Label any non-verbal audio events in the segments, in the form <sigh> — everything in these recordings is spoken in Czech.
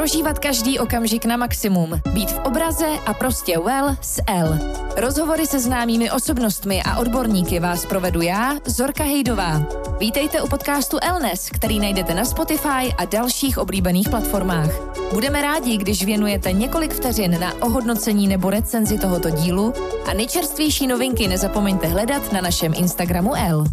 Prožívat každý okamžik na maximum. Být v obraze a prostě well s L. Rozhovory se známými osobnostmi a odborníky vás provedu já, Zorka Hejdová. Vítejte u podcastu Elnes, který najdete na Spotify a dalších oblíbených platformách. Budeme rádi, když věnujete několik vteřin na ohodnocení nebo recenzi tohoto dílu a nejčerstvější novinky nezapomeňte hledat na našem Instagramu L.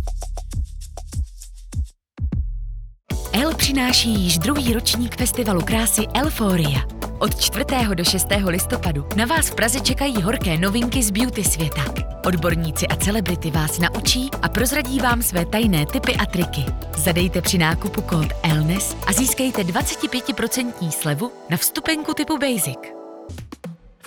přináší již druhý ročník festivalu krásy Elforia. Od 4. do 6. listopadu na vás v Praze čekají horké novinky z beauty světa. Odborníci a celebrity vás naučí a prozradí vám své tajné typy a triky. Zadejte při nákupu kód ELNES a získejte 25% slevu na vstupenku typu Basic.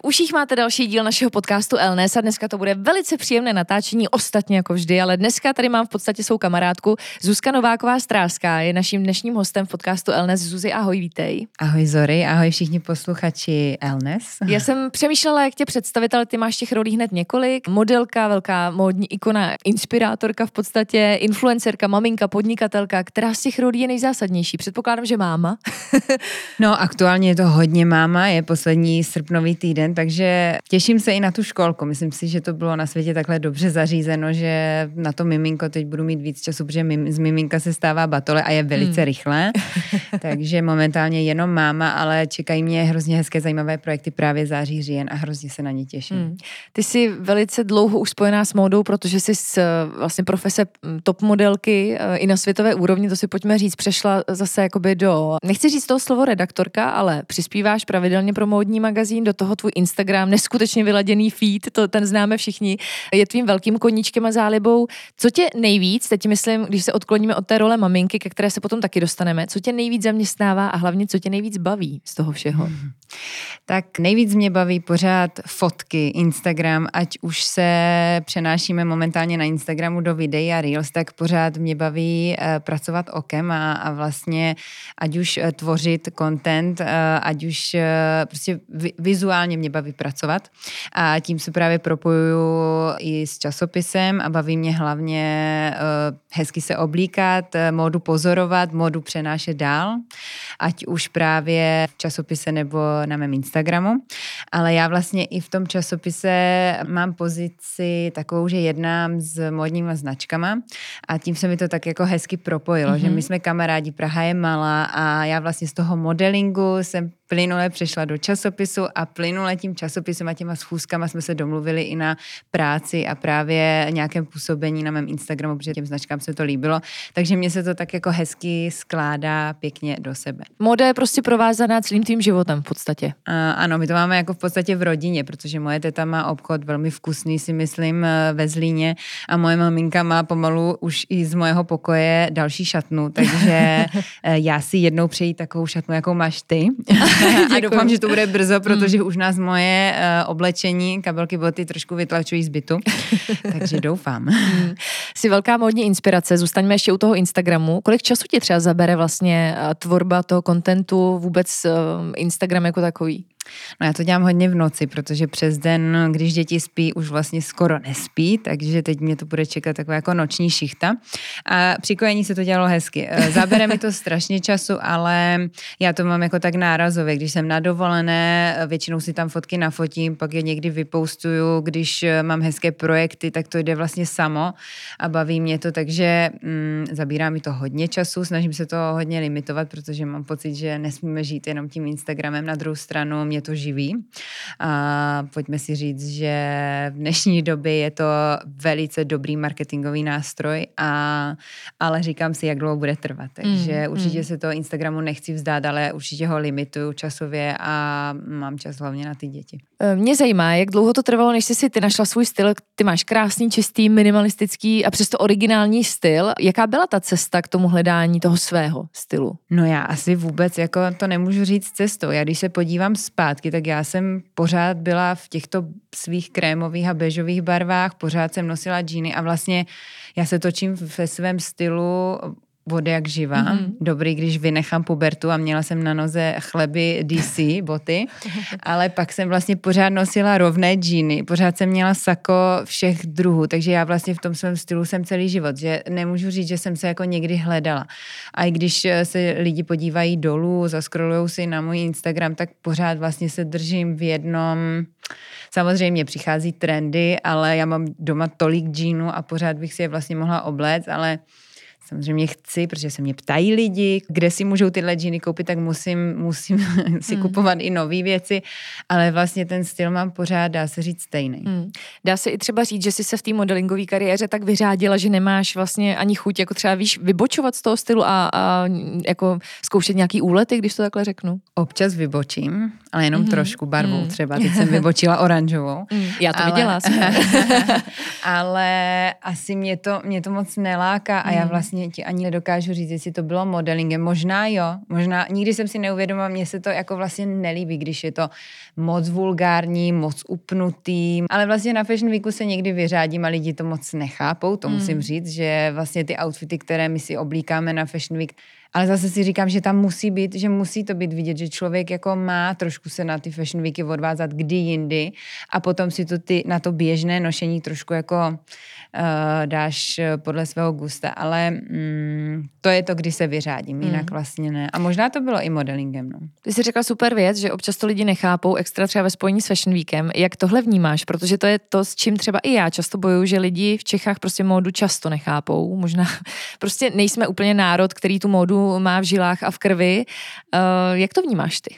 V uších máte další díl našeho podcastu Elnes a dneska to bude velice příjemné natáčení, ostatně jako vždy, ale dneska tady mám v podstatě svou kamarádku Zuzka Nováková Stráská, je naším dnešním hostem v podcastu Elnes. Zuzi, ahoj, vítej. Ahoj Zory, ahoj všichni posluchači Elnes. Já jsem přemýšlela, jak tě představit, ale ty máš těch rolí hned několik. Modelka, velká módní ikona, inspirátorka v podstatě, influencerka, maminka, podnikatelka, která z těch rolí je nejzásadnější. Předpokládám, že máma. <laughs> no, aktuálně je to hodně máma, je poslední srpnový týden, takže těším se i na tu školku. Myslím si, že to bylo na světě takhle dobře zařízeno, že na to miminko teď budu mít víc času, protože z miminka se stává batole a je velice hmm. rychlé. <laughs> takže momentálně jenom máma, ale čekají mě hrozně hezké, zajímavé projekty právě září, říjen a hrozně se na ně těším. Hmm. Ty jsi velice dlouho už spojená s módou, protože jsi z vlastně profese top modelky e, i na světové úrovni, to si pojďme říct, přešla zase jakoby do, nechci říct toho slovo redaktorka, ale přispíváš pravidelně pro módní magazín, do toho tvůj Instagram, neskutečně vyladěný feed, to ten známe všichni, je tvým velkým koníčkem a zálibou. Co tě nejvíc, teď myslím, když se odkloníme od té role maminky, ke které se potom taky dostaneme, co tě nejvíc zaměstnává a hlavně co tě nejvíc baví z toho všeho? Hmm. Tak nejvíc mě baví pořád fotky, Instagram, ať už se přenášíme momentálně na Instagramu do videí a Reels, tak pořád mě baví uh, pracovat okem a, a vlastně ať už uh, tvořit content, uh, ať už prostě vizuálně mě baví pracovat a tím se právě propojuju i s časopisem a baví mě hlavně uh, hezky se oblíkat, eh, módu pozorovat, módu přenášet dál, ať už právě v časopise nebo na mém Instagramu. Ale já vlastně i v tom časopise mám pozici takovou, že jednám s módníma značkama a tím se mi to tak jako hezky propojilo, mm-hmm. že mhm. my jsme kamarádi, Praha je malá a já vlastně z toho modelingu jsem plynule přešla do časopisu a plynule tím časopisem a těma schůzkama jsme se domluvili i na práci a právě nějakém působení na mém Instagramu, protože těm značkám se to líbilo. Takže mně se to tak jako hezky skládá pěkně do sebe. Moda je prostě provázaná celým tím životem v podstatě. A, ano, my to máme jako v podstatě v rodině, protože moje teta má obchod velmi vkusný, si myslím, eh, ve Zlíně a moje maminka má pomalu už i z mojeho pokoje další šatnu, takže <laughs> eh, já si jednou přejít takovou šatnu, jakou máš ty. <laughs> <laughs> a doufám, že to bude brzo, protože mm. už nás moje uh, oblečení, kabelky, boty trošku vytlačují z bytu. <laughs> takže doufám. Mm. Jsi velká módní inspirace, zůstaňme ještě u toho Instagramu. Kolik času ti třeba zabere vlastně uh, tvorba toho kontentu, vůbec uh, Instagram jako takový? No já to dělám hodně v noci, protože přes den, když děti spí, už vlastně skoro nespí, takže teď mě to bude čekat taková jako noční šichta. A při kojení se to dělalo hezky. Eh, zabere mi to <laughs> strašně času, ale já to mám jako tak nárazově. Když jsem na dovolené, eh, většinou si tam fotky nafotím, pak je někdy vypoustuju, když eh, mám hezké projekty, tak to jde vlastně samo a baví mě to, takže mm, zabírá mi to hodně času, snažím se to hodně limitovat, protože mám pocit, že nesmíme žít jenom tím Instagramem na druhou stranu. Mě to živí. A pojďme si říct, že v dnešní době je to velice dobrý marketingový nástroj, a, ale říkám si, jak dlouho bude trvat. Takže mm, určitě mm. se to Instagramu nechci vzdát, ale určitě ho limituju časově a mám čas hlavně na ty děti. E, mě zajímá, jak dlouho to trvalo, než jsi si ty našla svůj styl. Ty máš krásný, čistý, minimalistický a přesto originální styl. Jaká byla ta cesta k tomu hledání toho svého stylu? No já asi vůbec jako to nemůžu říct cestou. Já když se podívám zpátky, tak já jsem pořád byla v těchto svých krémových a bežových barvách, pořád jsem nosila džíny a vlastně já se točím ve svém stylu vody jak živá. Mm-hmm. Dobrý, když vynechám pubertu a měla jsem na noze chleby DC, <laughs> boty, ale pak jsem vlastně pořád nosila rovné džíny, pořád jsem měla sako všech druhů, takže já vlastně v tom svém stylu jsem celý život, že nemůžu říct, že jsem se jako někdy hledala. A i když se lidi podívají dolů, zaskrolují si na můj Instagram, tak pořád vlastně se držím v jednom Samozřejmě přichází trendy, ale já mám doma tolik džínů a pořád bych si je vlastně mohla obléct, ale samozřejmě chci, protože se mě ptají lidi, kde si můžou tyhle džíny koupit, tak musím, musím <laughs> si hmm. kupovat i nové věci, ale vlastně ten styl mám pořád, dá se říct, stejný. Hmm. Dá se i třeba říct, že jsi se v té modelingové kariéře tak vyřádila, že nemáš vlastně ani chuť, jako třeba víš, vybočovat z toho stylu a, a jako zkoušet nějaký úlety, když to takhle řeknu? Občas vybočím, ale jenom hmm. trošku barvou hmm. třeba. <laughs> Teď jsem vybočila oranžovou. Hmm. Já to ale... viděla. <laughs> ale asi mě to, mě to moc neláká a hmm. já vlastně vlastně ti ani nedokážu říct, jestli to bylo modelingem. Možná jo, možná, nikdy jsem si neuvědomila, mně se to jako vlastně nelíbí, když je to moc vulgární, moc upnutý, ale vlastně na Fashion Weeku se někdy vyřádím a lidi to moc nechápou, to mm. musím říct, že vlastně ty outfity, které my si oblíkáme na Fashion Week, ale zase si říkám, že tam musí být, že musí to být vidět, že člověk jako má trošku se na ty fashion weeky odvázat kdy jindy a potom si to ty, na to běžné nošení trošku jako uh, dáš eh, podle svého gusta, ale mm, to je to, kdy se vyřádím, jinak mm. vlastně ne. A možná to bylo i modelingem. No. Ty jsi řekla super věc, že občas to lidi nechápou, extra třeba ve spojení s Fashion Weekem. Jak tohle vnímáš? Protože to je to, s čím třeba i já často bojuju, že lidi v Čechách prostě módu často nechápou. Možná <laughs> prostě nejsme úplně národ, který tu módu má v žilách a v krvi. Uh, jak to vnímáš ty?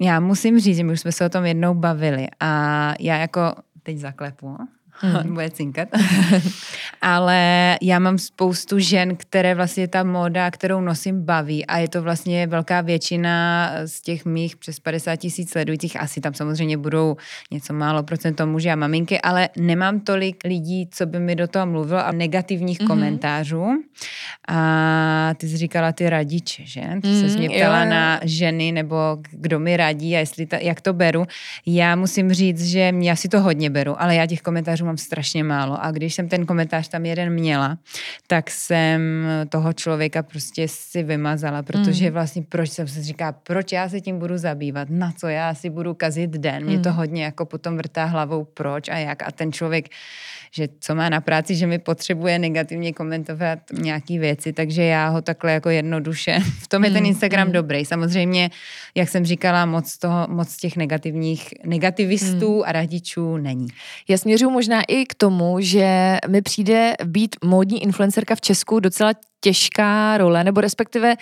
Já musím říct, že my už jsme se o tom jednou bavili a já jako teď zaklepu, hmm. <laughs> bude cinkat. <laughs> Ale já mám spoustu žen, které vlastně ta móda, kterou nosím, baví a je to vlastně velká většina z těch mých přes 50 tisíc sledujících. Asi tam samozřejmě budou něco málo procento muži a maminky, ale nemám tolik lidí, co by mi do toho mluvilo a negativních mm-hmm. komentářů. A ty jsi říkala ty radiče, že? Ty mm, se mě ptala jo, na ženy nebo kdo mi radí a jestli ta, jak to beru. Já musím říct, že já si to hodně beru, ale já těch komentářů mám strašně málo. A když jsem ten komentář tam jeden měla, tak jsem toho člověka prostě si vymazala, protože mm. vlastně proč jsem se říká, proč já se tím budu zabývat, na co já si budu kazit den. Mě to mm. hodně jako potom vrtá hlavou, proč a jak. A ten člověk že co má na práci, že mi potřebuje negativně komentovat nějaký věci, takže já ho takhle jako jednoduše, <laughs> v tom je ten mm, Instagram mm. dobrý. Samozřejmě, jak jsem říkala, moc toho, moc těch negativních negativistů mm. a radičů není. Já směřuji možná i k tomu, že mi přijde být módní influencerka v Česku docela těžká role, nebo respektive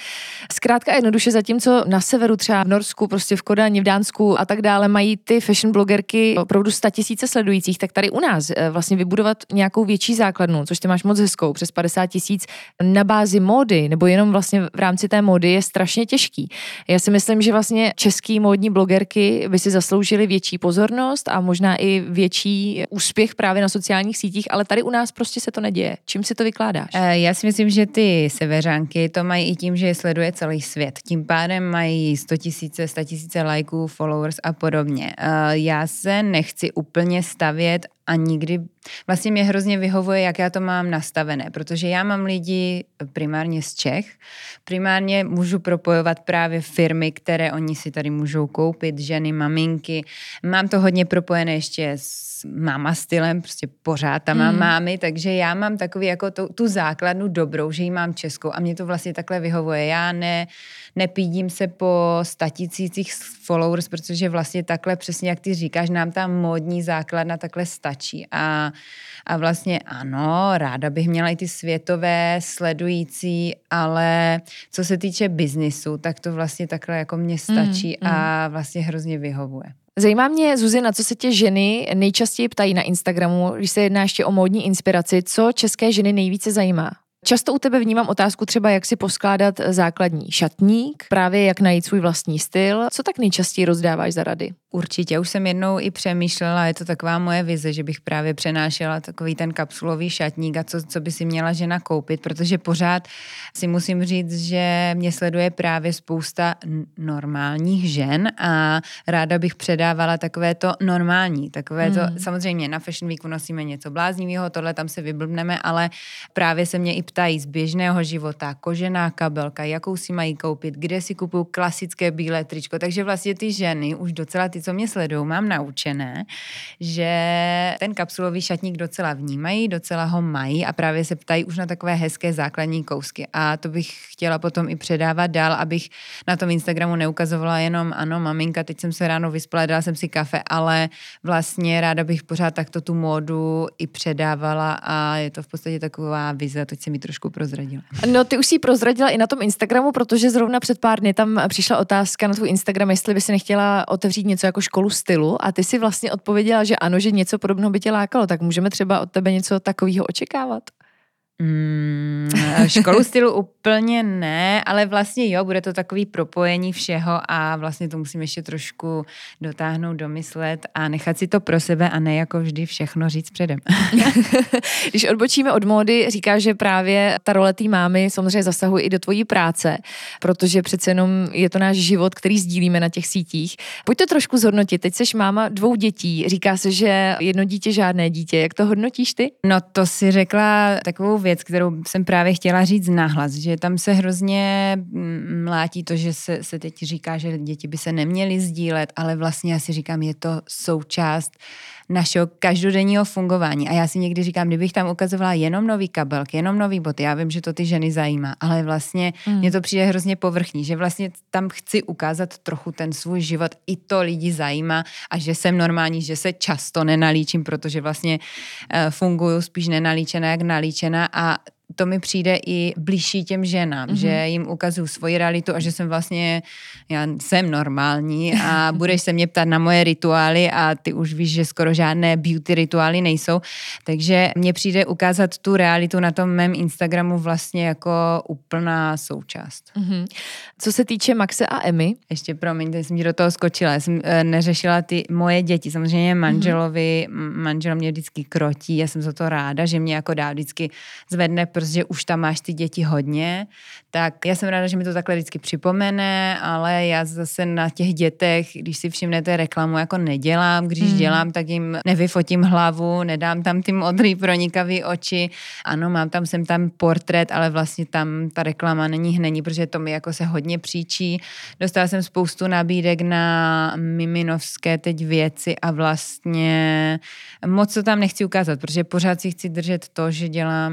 zkrátka jednoduše zatímco na severu, třeba v Norsku, prostě v Kodani, v Dánsku a tak dále, mají ty fashion blogerky opravdu tisíce sledujících, tak tady u nás eh, vlastně vybudovat nějakou větší základnu, což ty máš moc hezkou, přes 50 tisíc na bázi módy, nebo jenom vlastně v rámci té módy je strašně těžký. Já si myslím, že vlastně český módní blogerky by si zasloužily větší pozornost a možná i větší úspěch právě na sociálních sítích, ale tady u nás prostě se to neděje. Čím si to vykládáš? Eh, já si myslím, že ty seveřanky to mají i tím, že je sleduje celý svět. Tím pádem mají 100 tisíce, 100 tisíce lajků, followers a podobně. Eh, já se nechci úplně stavět a nikdy, vlastně mě hrozně vyhovuje, jak já to mám nastavené, protože já mám lidi primárně z Čech, primárně můžu propojovat právě firmy, které oni si tady můžou koupit, ženy, maminky, mám to hodně propojené ještě s máma stylem, prostě pořád tam mám mm. mámy, takže já mám takový jako tu, tu základnu dobrou, že ji mám českou a mě to vlastně takhle vyhovuje. Já ne, nepídím se po statisících followers, protože vlastně takhle přesně, jak ty říkáš, nám ta módní základna takhle stačí. A, a vlastně ano, ráda bych měla i ty světové sledující, ale co se týče biznisu, tak to vlastně takhle jako mě stačí mm, mm. a vlastně hrozně vyhovuje. Zajímá mě, Zuzi, na co se tě ženy nejčastěji ptají na Instagramu, když se jedná ještě o módní inspiraci, co české ženy nejvíce zajímá? Často u tebe vnímám otázku třeba, jak si poskládat základní šatník, právě jak najít svůj vlastní styl. Co tak nejčastěji rozdáváš za rady? Určitě, už jsem jednou i přemýšlela, je to taková moje vize, že bych právě přenášela takový ten kapsulový šatník a co, co by si měla žena koupit, protože pořád si musím říct, že mě sleduje právě spousta normálních žen a ráda bych předávala takové to normální, takové to, hmm. samozřejmě na Fashion Weeku nosíme něco bláznivého, tohle tam se vyblbneme, ale právě se mě i ptají z běžného života, kožená kabelka, jakou si mají koupit, kde si kupují klasické bílé tričko. Takže vlastně ty ženy, už docela ty, co mě sledují, mám naučené, že ten kapsulový šatník docela vnímají, docela ho mají a právě se ptají už na takové hezké základní kousky. A to bych chtěla potom i předávat dál, abych na tom Instagramu neukazovala jenom, ano, maminka, teď jsem se ráno vyspala, dala jsem si kafe, ale vlastně ráda bych pořád takto tu módu i předávala a je to v podstatě taková vize, teď se mi trošku prozradila. No ty už si prozradila i na tom Instagramu, protože zrovna před pár dny tam přišla otázka na tvůj Instagram, jestli by si nechtěla otevřít něco jako školu stylu a ty si vlastně odpověděla, že ano, že něco podobného by tě lákalo, tak můžeme třeba od tebe něco takového očekávat? Mm, školu stylu úplně ne, ale vlastně jo, bude to takový propojení všeho a vlastně to musím ještě trošku dotáhnout, domyslet a nechat si to pro sebe a ne jako vždy všechno říct předem. <laughs> Když odbočíme od módy, říká, že právě ta role té mámy samozřejmě zasahuje i do tvojí práce, protože přece jenom je to náš život, který sdílíme na těch sítích. Pojď to trošku zhodnotit. Teď jsi máma dvou dětí. Říká se, že jedno dítě, žádné dítě. Jak to hodnotíš ty? No to si řekla takovou věc, kterou jsem právě chtěla říct nahlas, že tam se hrozně mlátí to, že se, se teď říká, že děti by se neměly sdílet, ale vlastně já si říkám, je to součást našeho každodenního fungování. A já si někdy říkám, kdybych tam ukazovala jenom nový kabelk, jenom nový boty, já vím, že to ty ženy zajímá, ale vlastně mm. mně to přijde hrozně povrchní, že vlastně tam chci ukázat trochu ten svůj život, i to lidi zajímá a že jsem normální, že se často nenalíčím, protože vlastně uh, funguju spíš nenalíčená jak nalíčená a to mi přijde i blížší těm ženám, mm-hmm. že jim ukazuju svoji realitu a že jsem vlastně, já jsem normální a <laughs> budeš se mě ptát na moje rituály a ty už víš, že skoro žádné beauty rituály nejsou, takže mně přijde ukázat tu realitu na tom mém Instagramu vlastně jako úplná součást. Mm-hmm. Co se týče Maxe a Emmy? Ještě promiň, teď jsem ti do toho skočila, já jsem e, neřešila ty moje děti, samozřejmě manželovi, mm-hmm. manžel mě vždycky krotí, já jsem za to ráda, že mě jako dá vždycky zvedne protože už tam máš ty děti hodně, tak já jsem ráda, že mi to takhle vždycky připomene, ale já zase na těch dětech, když si všimnete reklamu, jako nedělám, když hmm. dělám, tak jim nevyfotím hlavu, nedám tam ty modrý pronikavý oči, ano, mám tam sem tam portrét, ale vlastně tam ta reklama není hnení, protože to mi jako se hodně příčí. Dostala jsem spoustu nabídek na miminovské teď věci a vlastně moc to tam nechci ukázat, protože pořád si chci držet to, že dělám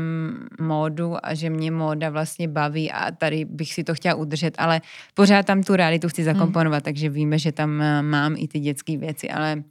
módu a že mě móda vlastně baví a tady bych si to chtěla udržet, ale pořád tam tu realitu chci zakomponovat, hmm. takže víme, že tam eh, mám i ty dětské věci, ale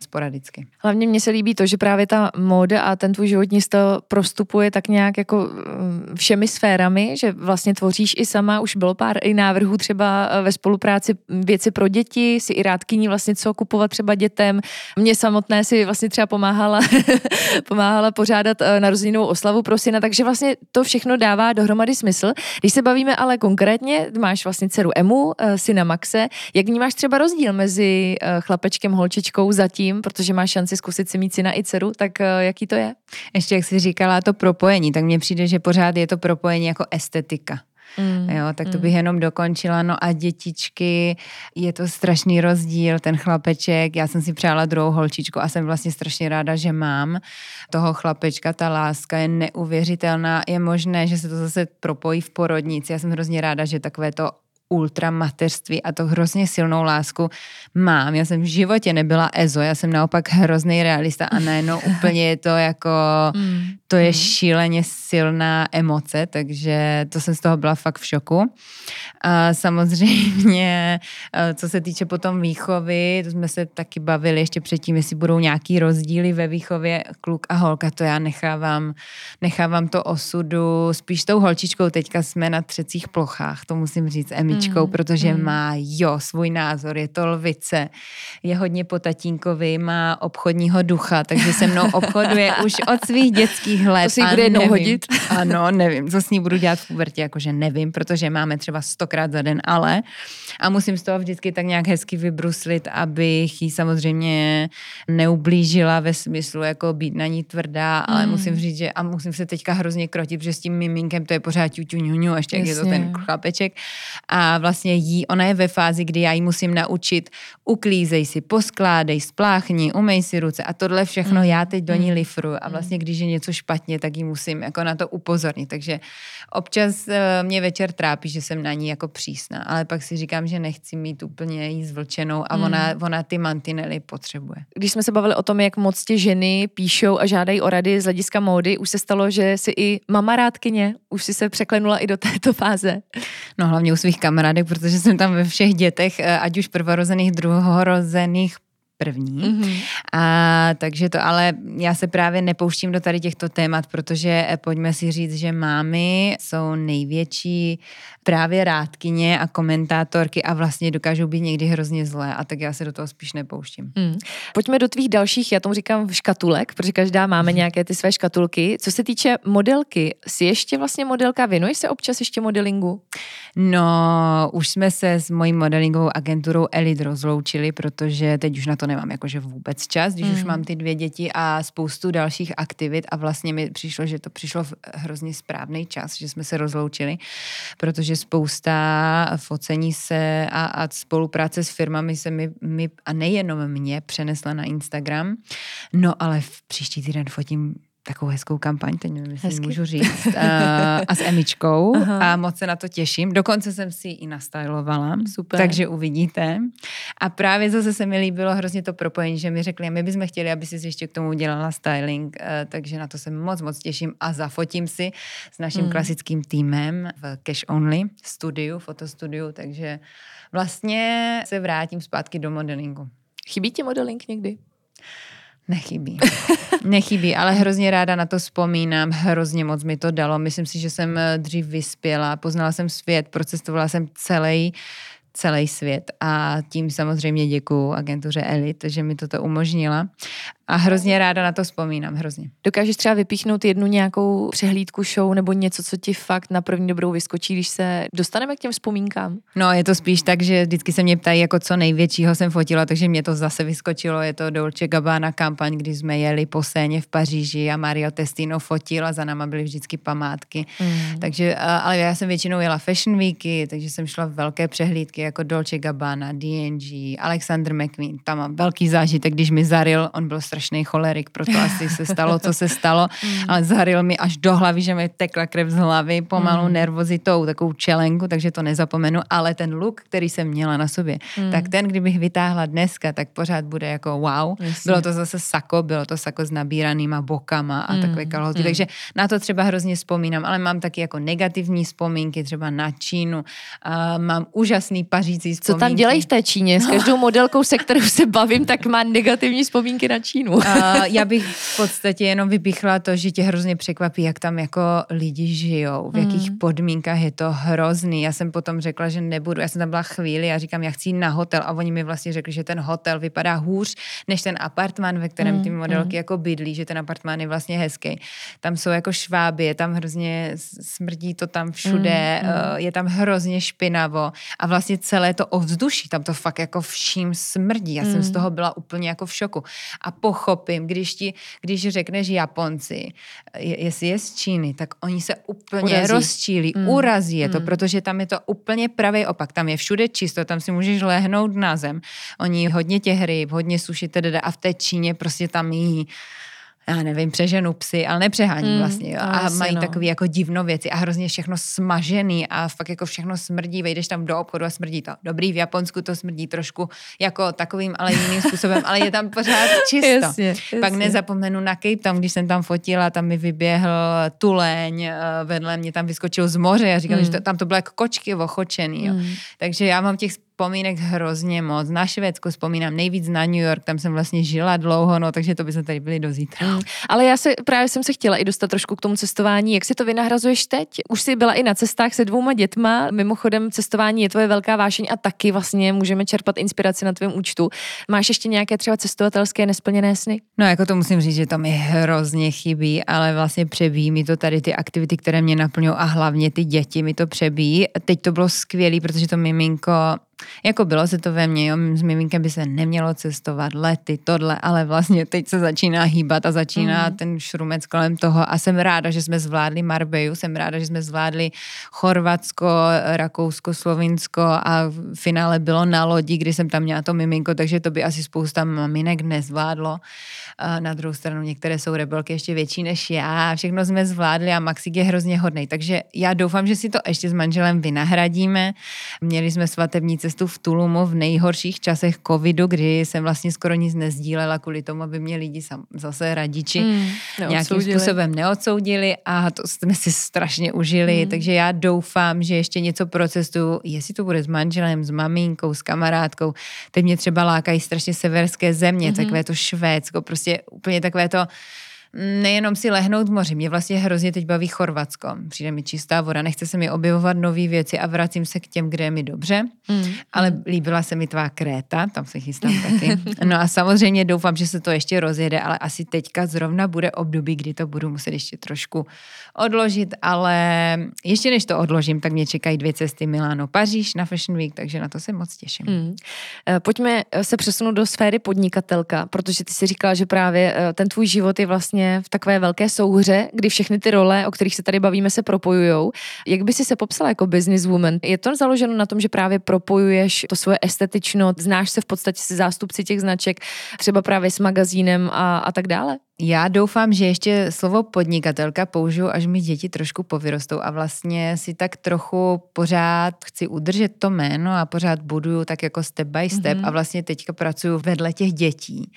sporadicky. Hlavně mně se líbí to, že právě ta móda a ten tvůj životní styl prostupuje tak nějak jako mm, všemi sférami, že vlastně tvoříš i sama, už bylo pár i návrhů třeba eh, ve spolupráci věci pro děti, si i rádkyní vlastně co kupovat třeba dětem. Mně samotné si vlastně třeba pomáhala, <laughs> pomáhala pořádat eh, narozeninovou oslavu pro syna, takže vlastně to všechno dává dohromady smysl. Když se bavíme ale konkrétně, máš vlastně dceru Emu, eh, syna Maxe, jak vnímáš třeba rozdíl mezi chlapečkem, holčičkou zatím tím, protože máš šanci zkusit si mít syna i dceru, tak eh, jaký to je? Ještě jak jsi říkala to propojení, tak mně přijde, že pořád je to propojení jako estetika. Mm, jo, tak to mm. bych jenom dokončila. No a dětičky, je to strašný rozdíl, ten chlapeček, já jsem si přála druhou holčičku a jsem vlastně strašně ráda, že mám toho chlapečka, ta láska je neuvěřitelná, je možné, že se to zase propojí v porodnici, já jsem hrozně ráda, že takové to ultramaterství a to hrozně silnou lásku mám. Já jsem v životě nebyla EZO, já jsem naopak hrozný realista a najednou úplně je to jako, <laughs> mm. To je mm. šíleně silná emoce, takže to jsem z toho byla fakt v šoku. A samozřejmě, eh, co se týče potom výchovy, to jsme se taky bavili ještě předtím, jestli budou nějaký rozdíly ve výchově kluk a holka, to já nechávám, nechávám to osudu, spíš tou holčičkou teďka jsme na třecích plochách, to musím říct, Emi babičkou, mm, protože mm. má, jo, svůj názor, je to lvice, je hodně po tatínkovi, má obchodního ducha, takže se mnou obchoduje už od svých dětských let. To si bude jednou hodit. <laughs> Ano, nevím, co s ní budu dělat v pubertě, jakože nevím, protože máme třeba stokrát za den, ale a musím z toho vždycky tak nějak hezky vybruslit, abych jí samozřejmě neublížila ve smyslu jako být na ní tvrdá, ale mm. musím říct, že a musím se teďka hrozně krotit, protože s tím miminkem to je pořád ňuňu, ještě jak je to ten chlapeček. A vlastně jí, ona je ve fázi, kdy já jí musím naučit, uklízej si, poskládej, spláchni, umej si ruce a tohle všechno mm. já teď do ní mm. lifru a vlastně když je něco špatně, tak ji musím jako na to upozornit. Takže občas eh, mě večer trápí, že jsem na ní jako přísná, ale pak si říkám, že nechci mít úplně jí zvlčenou a ona, hmm. ona ty mantinely potřebuje. Když jsme se bavili o tom, jak moc tě ženy píšou a žádají o rady z hlediska módy, už se stalo, že si i mama rádkyně, už si se překlenula i do této fáze. No hlavně u svých kamarádek, protože jsem tam ve všech dětech, eh, ať už prvorozených, druhorozených, první. Mm-hmm. A takže to, ale já se právě nepouštím do tady těchto témat, protože eh, pojďme si říct, že mámy jsou největší právě rádkyně a komentátorky a vlastně dokážou být někdy hrozně zlé a tak já se do toho spíš nepouštím. Mm. Pojďme do tvých dalších, já tomu říkám škatulek, protože každá máme mm. nějaké ty své škatulky. Co se týče modelky, jsi ještě vlastně modelka, věnuješ se občas ještě modelingu? No, už jsme se s mojí modelingovou agenturou Elite rozloučili, protože teď už na to nemám jakože vůbec čas, když mm. už mám ty dvě děti a spoustu dalších aktivit a vlastně mi přišlo, že to přišlo v hrozně správný čas, že jsme se rozloučili, protože spousta focení se a, a spolupráce s firmami se mi, mi a nejenom mě přenesla na Instagram, no ale v příští týden fotím takovou hezkou kampaň, teď nevím, jestli můžu říct, a, a s Emičkou Aha. a moc se na to těším. Dokonce jsem si ji i nastylovala, Super. takže uvidíte. A právě zase se mi líbilo hrozně to propojení, že mi řekli, my bychom chtěli, aby si ještě k tomu udělala styling, eh, takže na to se moc, moc těším a zafotím si s naším hmm. klasickým týmem v Cash Only studiu, fotostudiu, takže vlastně se vrátím zpátky do modelingu. Chybí ti modeling někdy? Nechybí. <laughs> Nechybí, ale hrozně ráda na to vzpomínám, hrozně moc mi to dalo. Myslím si, že jsem eh, dřív vyspěla, poznala jsem svět, procestovala jsem celý celý svět a tím samozřejmě děkuju agentuře Elite, že mi toto umožnila a hrozně ráda na to vzpomínám, hrozně. Dokážeš třeba vypíchnout jednu nějakou přehlídku show nebo něco, co ti fakt na první dobrou vyskočí, když se dostaneme k těm vzpomínkám? No, je to spíš tak, že vždycky se mě ptají, jako co největšího jsem fotila, takže mě to zase vyskočilo. Je to Dolce Gabbana kampaň, kdy jsme jeli po scéně v Paříži a Mario Testino fotil a za náma byly vždycky památky. Mm. Takže, ale já jsem většinou jela Fashion Weeky, takže jsem šla v velké přehlídky jako Dolce Gabbana, D&G, Alexander McQueen. Tam mám velký zážitek, když mi zaril, on byl strašný cholerik, proto asi se stalo, co se stalo, <laughs> mm. ale zaril mi až do hlavy, že mi tekla krev z hlavy, pomalu mm. nervozitou, takovou čelenku, takže to nezapomenu, ale ten look, který jsem měla na sobě, mm. tak ten, kdybych vytáhla dneska, tak pořád bude jako wow. Jasně. Bylo to zase sako, bylo to sako s nabíranýma bokama a mm. takové kalhoty, mm. takže na to třeba hrozně vzpomínám, ale mám taky jako negativní vzpomínky, třeba na Čínu, a mám úžasný pařící vzpomínky. Co tam dělají v té Číně? S každou modelkou, se kterou se bavím, tak má negativní vzpomínky na Čínu. Uh, <laughs> já bych v podstatě jenom vypichla to, že tě hrozně překvapí, jak tam jako lidi žijou, v jakých mm. podmínkách je to hrozný. Já jsem potom řekla, že nebudu, já jsem tam byla chvíli a říkám, já chci jít na hotel a oni mi vlastně řekli, že ten hotel vypadá hůř než ten apartman, ve kterém mm. ty modelky mm. jako bydlí, že ten apartmán je vlastně hezký. Tam jsou jako šváby, je tam hrozně, smrdí to tam všude, mm. Uh, je tam hrozně špinavo a vlastně celé to ovzduší, tam to fakt jako vším smrdí. Já mm. jsem z toho byla úplně jako v šoku. A pochop pochopím, když, ti, když řekneš Japonci, jestli je z Číny, tak oni se úplně urazí. rozčílí, mm. urazí je to, mm. protože tam je to úplně pravý opak. Tam je všude čisto, tam si můžeš lehnout na zem. Oni hodně těch ryb, hodně suši, a v té Číně prostě tam jí já nevím, přeženu psy, ale nepřehání mm, vlastně. Jo. A mají no. takový jako divno věci a hrozně všechno smažený a fakt jako všechno smrdí. Vejdeš tam do obchodu a smrdí to. Dobrý, v Japonsku to smrdí trošku jako takovým, ale jiným způsobem, ale je tam pořád <laughs> čisto. Jasně, jasně. Pak nezapomenu na Cape Town, když jsem tam fotila, tam mi vyběhl tuleň, eh, vedle mě tam vyskočil z moře. Já říkám, mm. že to, tam to bylo jako kočky ochočený. Jo. Mm. Takže já mám těch vzpomínek hrozně moc. Na Švédsko vzpomínám nejvíc na New York, tam jsem vlastně žila dlouho, no takže to by se tady byli do zítra. Mm. Ale já se právě jsem se chtěla i dostat trošku k tomu cestování. Jak si to vynahrazuješ teď? Už jsi byla i na cestách se dvouma dětma. Mimochodem cestování je tvoje velká vášeň a taky vlastně můžeme čerpat inspiraci na tvém účtu. Máš ještě nějaké třeba cestovatelské nesplněné sny? No jako to musím říct, že to mi hrozně chybí, ale vlastně přebíjí mi to tady ty aktivity, které mě naplňují a hlavně ty děti mi to přebíjí. Teď to bylo skvělé, protože to miminko Jako bylo se to ve mně, jo, s miminkem by se nemělo cestovat, lety, tohle, ale vlastně teď se začíná hýbat a začíná mm. ten šrumec kolem toho a jsem ráda, že jsme zvládli Marbeju, jsem ráda, že jsme zvládli Chorvatsko, Rakousko, Slovinsko a v finále bylo na lodi, kdy jsem tam měla to miminko, takže to by asi spousta maminek nezvládlo. A na druhou stranu některé jsou rebelky ještě větší než já, všechno jsme zvládli a Maxik je hrozně hodný, takže já doufám, že si to ještě s manželem vynahradíme. Měli jsme svatební cestu v Tulumu v nejhorších časech covidu, kdy jsem vlastně skoro nic nezdílela kvůli tomu, aby mě lidi sam, zase radiči mm, nějakým způsobem neodsoudili a to jsme si strašně užili, mm. takže já doufám, že ještě něco procesu, jestli to bude s manželem, s maminkou, s kamarádkou, teď mě třeba lákají strašně severské země, mm-hmm. takové to Švédsko, prostě úplně takové to nejenom si lehnout v moři, mě vlastně hrozně teď baví Chorvatsko. Přijde mi čistá voda, nechce se mi objevovat nové věci a vracím se k těm, kde je mi dobře. Mm. Ale líbila se mi tvá Kréta, tam se chystám taky. <laughs> No a samozřejmě doufám, že se to ještě rozjede, ale asi teďka zrovna bude období, kdy to budu muset ještě trošku odložit, ale ještě než to odložím, tak mě čekají dvě cesty Miláno Paříž na Fashion Week, takže na to se moc těším. Mm. Pojďme se přesunout do sféry podnikatelka, protože ty si říkala, že právě eh, ten tvůj život je vlastně v takové velké souhře, kdy všechny ty role, o kterých se tady bavíme, se propojujou. Jak by si se popsala jako businesswoman? Je to založeno na tom, že právě propojuješ to svoje estetično, znáš se v podstatě se zástupci těch značek, třeba právě s magazínem a, a tak dále? Já doufám, že ještě slovo podnikatelka použiju, až mi děti trošku povyrostou a vlastně si tak trochu pořád chci udržet to jméno a pořád buduju tak jako step by step mm-hmm. a vlastně teďka pracuju vedle těch dětí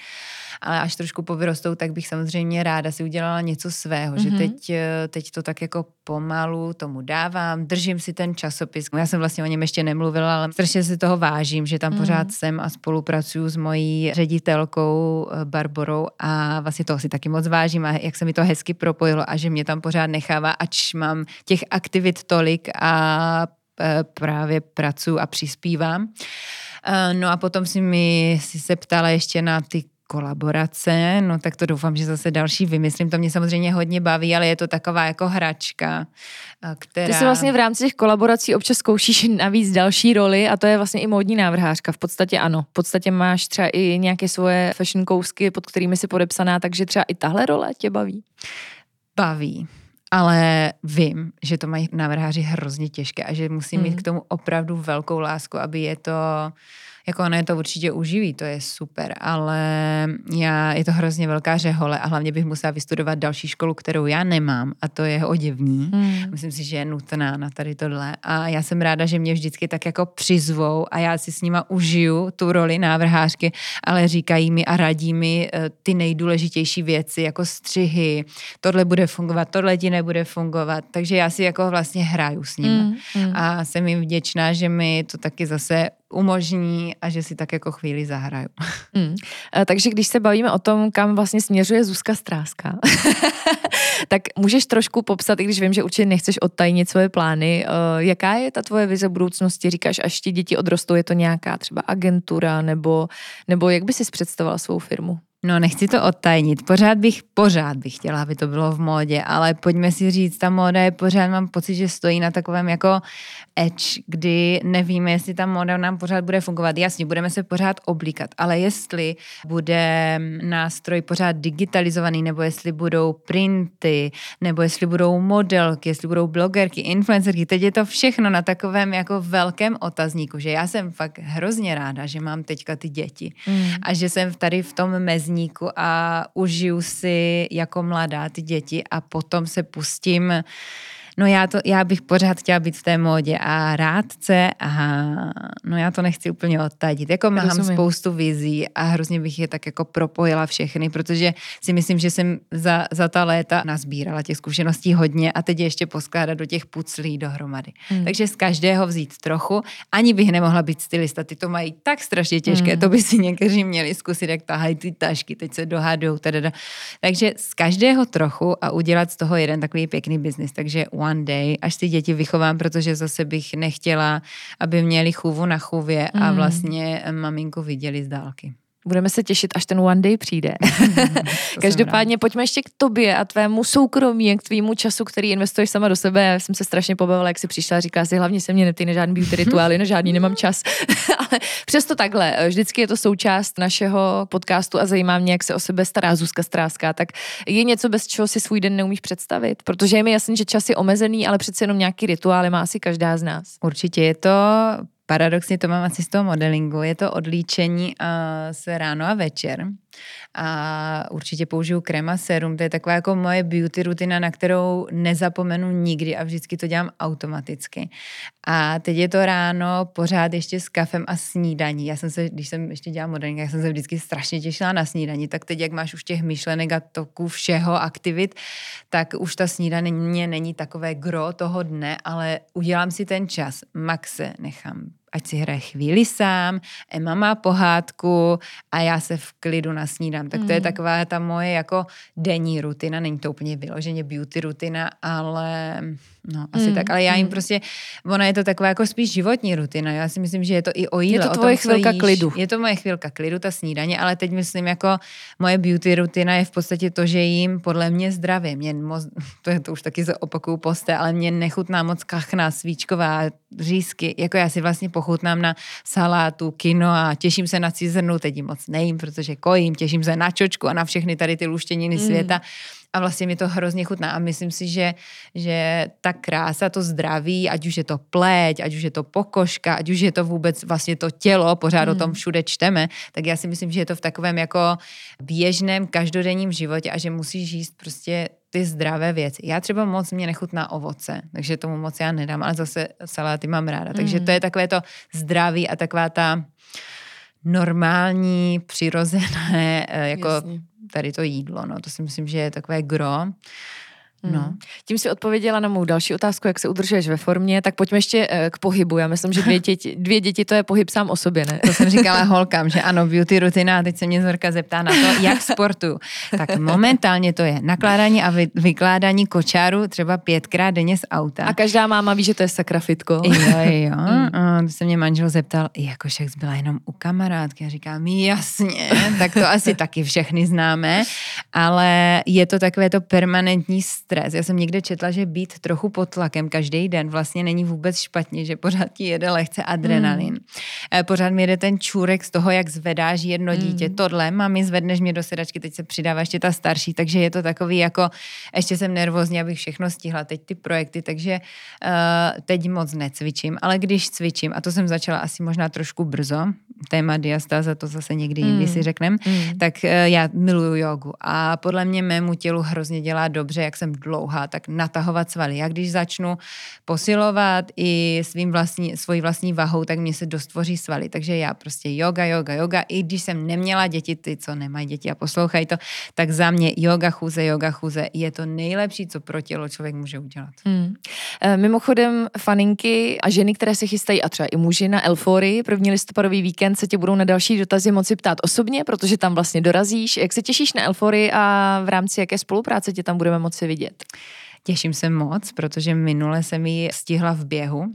ale až trošku povyrostou, tak bych samozřejmě ráda si udělala něco svého, mm-hmm. že mhm. teď, eh, teď to tak jako pomalu tomu dávám, držím si ten časopis. Já jsem vlastně o něm ještě nemluvila, ale strašně si toho vážím, že tam mm-hmm. pořád jsem a spolupracuju s mojí ředitelkou eh, Barborou a vlastně toho si taky moc vážím a jak se mi to hezky propojilo a že mě tam pořád nechává, ač mám těch aktivit tolik a eh, právě pracuji a přispívám. No a potom si mi si se ptala ještě na ty kolaborace, no tak to doufám, že zase další vymyslím. To mě samozřejmě hodně baví, ale je to taková jako hračka, která... Ty si vlastně v rámci těch kolaborací občas zkoušíš <laughs> navíc další roli a to je vlastně i módní návrhářka. V podstatě ano. V podstatě máš třeba i nějaké svoje fashion kousky, pod kterými jsi podepsaná, takže třeba i tahle role tě baví. Baví ale vím, že to mají návrháři hrozně těžké a že musím mm. mít k tomu opravdu velkou lásku, aby je to jako ono je to určitě uživí, to je super, ale já, je to hrozně velká řehole a hlavně bych musela vystudovat další školu, kterou já nemám a to je oděvní. Hmm. Myslím si, že je nutná na tady tohle a já jsem ráda, že mě vždycky tak jako přizvou a já si s nima užiju tu roli návrhářky, ale říkají mi a radí mi eh, ty nejdůležitější věci, jako střihy, tohle bude fungovat, tohle ti nebude fungovat, takže já si jako vlastně hraju s nimi. Hmm. Hmm. A jsem jim vděčná, že mi to taky zase umožní a že si tak jako chvíli zahraju. Hmm. <laughs> Takže když se bavíme o tom, kam vlastně směřuje Zuzka Stráska, <laughs> tak můžeš trošku popsat, i když vím, že určitě nechceš odtajnit svoje plány, eh, jaká je ta tvoje vize budoucnosti? Říkáš, až ti děti odrostou, je to nějaká třeba agentura, nebo, nebo jak by si představovala svou firmu? No, nechci to odtajnit. Pořád bych, pořád bych chtěla, aby to bylo v módě, ale pojďme si říct, ta móda je pořád, mám pocit, že stojí na takovém jako edge, kdy nevíme, jestli ta móda nám pořád bude fungovat. Jasně, budeme se pořád oblíkat, ale jestli bude nástroj pořád digitalizovaný, nebo jestli budou printy, nebo jestli budou modelky, jestli budou blogerky, influencerky, teď je to všechno na takovém jako velkém otazníku, že já jsem fakt hrozně ráda, že mám teďka ty děti mm. a že jsem tady v tom mezi otazníku a užiju si jako mladá ty děti a potom se pustím no já, to, já bych pořád chtěla být v té módě a rádce a no já to nechci úplně odtadit. Jako mám Rozumím. spoustu vizí a hrozně bych je tak jako propojila všechny, protože si myslím, že jsem za, za ta léta nazbírala těch zkušeností hodně a teď je ještě poskládat do těch puclí dohromady. Hmm. Takže z každého vzít trochu. Ani bych nemohla být stylista, ty to mají tak strašně těžké, hmm. to by si někteří měli zkusit, jak tahají ty tašky, teď se dohadou. Takže z každého trochu a udělat z toho jeden takový pěkný biznis. Takže one one day, až ty děti vychovám, protože zase bych nechtěla, aby měli chůvu na chůvě a mm. vlastně maminku viděli z dálky. Budeme se těšit, až ten one day přijde. <laughs> Každopádně pojďme ještě k tobě a tvému soukromí, k tvýmu času, který investuješ sama do sebe. Já jsem se strašně pobavila, jak jsi přišla a říkala si, hlavně se mě neptej na žádný beauty <laughs> rituály, na žádný nemám čas. <laughs> Ale přesto takhle, vždycky je to součást našeho podcastu a zajímá mě, jak se o sebe stará Zuzka Stráská. Tak je něco, bez čeho si svůj den neumíš představit? Protože je mi jasný, že čas je omezený, ale přece jenom nějaký rituály má asi každá z nás. Určitě je to paradoxně to mám asi z toho modelingu, je to odlíčení uh, se ráno a večer. A určitě použiju krema serum, to je taková jako moje beauty rutina, na kterou nezapomenu nikdy a vždycky to dělám automaticky. A teď je to ráno pořád ještě s kafem a snídaní. Já jsem se, když jsem ještě dělala modeling, já jsem se vždycky strašně těšila na snídaní, tak teď, jak máš už těch myšlenek a toku všeho aktivit, tak už ta snídaně není takové gro toho dne, ale udělám si ten čas, max se nechám ať si hraje chvíli sám, Emma má pohádku a já se v klidu nasnídám. Tak to mm. je taková ta moje jako denní rutina, není to úplně vyloženě beauty rutina, ale No, asi mm, tak, ale já jim mm. prostě, ona je to taková jako spíš životní rutina, já si myslím, že je to i o jídle. Je to tvoje tom, chvilka jíš. klidu. Je to moje chvilka klidu, ta snídaně, ale teď myslím jako moje beauty rutina je v podstatě to, že jím podle mě zdravě. Mě moc, <laughs> to je to už taky opakuju poste, ale mě nechutná moc kachna, svíčková, řízky, jako já si vlastně pochutnám na salátu, kino a těším se na cizrnu, teď moc nejím, protože kojím, těším se na čočku a na všechny tady ty luštěniny mm. světa a vlastně mi to hrozně chutná a myslím si, že, že ta krása, to zdraví, ať už je to pleť, ať už je to pokožka, ať už je to vůbec vlastně to tělo, pořád hmm. o tom hmm. všude čteme, tak já si myslím, že je to v takovém jako běžném každodenním životě a že musíš jíst prostě ty zdravé věci. Já třeba moc mě nechutná ovoce, takže tomu moc já nedám, ale zase saláty mám ráda. Takže hmm. to je takové to zdraví a taková ta normální, přirozené, eh, jako Jasně tady to jídlo, no, to si myslím, že je takové gro. No. Hmm. Tím si odpověděla na mou další otázku, jak se udržuješ ve formě, tak pojďme ještě eh, k pohybu. Já myslím, že dvě <laughs> děti, dvě děti to je pohyb sám o sobě, ne? To jsem <laughs> říkala holkám, že ano, beauty rutina a teď se mě Zorka zeptá na to, jak sportu. Tak momentálně to je nakládání a vy, vykládání kočáru třeba pětkrát denně z auta. A každá máma ví, že to je sakrafitko. Jo, jo. <laughs> A to se mě manžel zeptal, jako však byla jenom u kamarádky. Já říkám, jasně, tak to asi taky všechny známe, ale je to takové to permanentní stres. Já jsem někde četla, že být trochu pod tlakem každý den vlastně není vůbec špatně, že pořád ti jede lehce adrenalin. Mm. Pořád mi jede ten čůrek z toho, jak zvedáš jedno mm. dítě. Tohle, mami, zvedneš mě do sedačky, teď se přidává ještě ta starší, takže je to takový jako, ještě jsem nervózní, abych všechno stihla, teď ty projekty, takže uh, teď moc necvičím, ale když cvičím, a to jsem začala asi možná trošku brzo, téma diastáza, to zase někdy jindy mm. si řekneme, mm. tak uh, já miluju jogu a podle mě mému tělu hrozně dělá dobře, jak jsem dlouhá, tak natahovat svaly. Já když začnu posilovat i svým vlastní, svojí vlastní vahou, tak mě se dostvoří svaly. Takže já prostě yoga, yoga, yoga. I když jsem neměla děti, ty, co nemají děti a poslouchají to, tak za mě yoga chůze, yoga chůze je to nejlepší, co pro tělo člověk může udělat. Hmm. E, mimochodem, faninky a ženy, které se chystají, a třeba i muži na Elfory, první listopadový víkend se tě budou na další dotazy moci ptát osobně, protože tam vlastně dorazíš. Jak se těšíš na Elfory a v rámci jaké spolupráce tě tam budeme moci vidět? Těším se moc, protože minule jsem ji stihla v běhu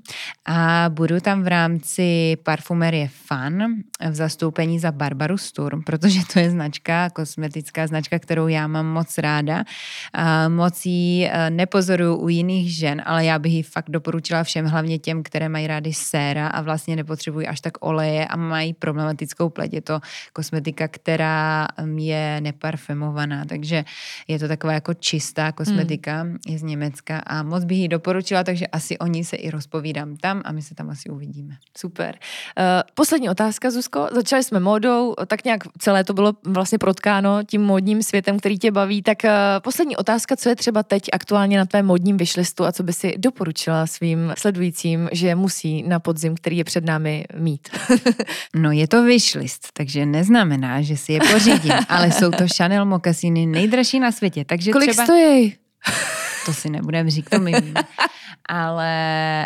a budu tam v rámci parfumerie Fun v zastoupení za Barbaru Sturm, protože to je značka, kosmetická značka, kterou já mám moc ráda. Moc ji e, nepozoruju u jiných žen, ale já bych ji fakt doporučila všem, hlavně těm, které mají rády séra a vlastně nepotřebují až tak oleje a mají problematickou pleť. Je to kosmetika, která je neparfumovaná, takže je to taková jako čistá kosmetika. Hmm je z Německa a moc bych ji doporučila, takže asi o ní se i rozpovídám tam a my se tam asi uvidíme. Super. Uh, poslední otázka, Zuzko. Začali jsme módou, tak nějak celé to bylo vlastně protkáno tím módním světem, který tě baví. Tak uh, poslední otázka, co je třeba teď aktuálně na tvém módním vyšlistu a co by si doporučila svým sledujícím, že musí na podzim, který je před námi mít? <laughs> no je to vyšlist, takže neznamená, že si je pořídím, ale jsou to Chanel mokasíny nejdražší na světě. Takže Kolik třeba... stojí? To si nebudeme říct, to my víme. Ale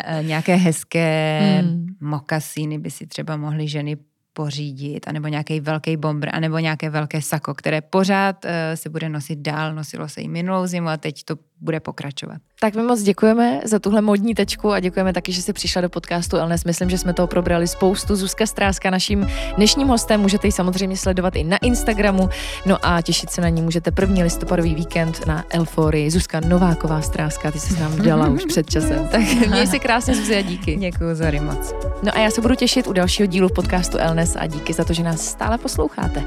eh, nějaké hezké hmm. mokasíny by si třeba mohly ženy pořídit, anebo nějaký velký bomber, anebo nějaké velké sako, které pořád uh, se bude nosit dál. Nosilo se i minulou zimu a teď to bude pokračovat. Tak my moc děkujeme za tuhle modní tečku a děkujeme taky, že jsi přišla do podcastu Elnes. Myslím, že jsme toho probrali spoustu. Zuzka Stráska, naším dnešním hostem, můžete ji samozřejmě sledovat i na Instagramu. No a těšit se na ní můžete první listopadový víkend na Elforii. Zuzka Nováková Stráska, ty se s nám dělala už před časem. Tak <laughs> měj se krásně, Zuzi, a díky. Děkuji za moc. No a já se budu těšit u dalšího dílu podcastu Elnes a díky za to, že nás stále posloucháte.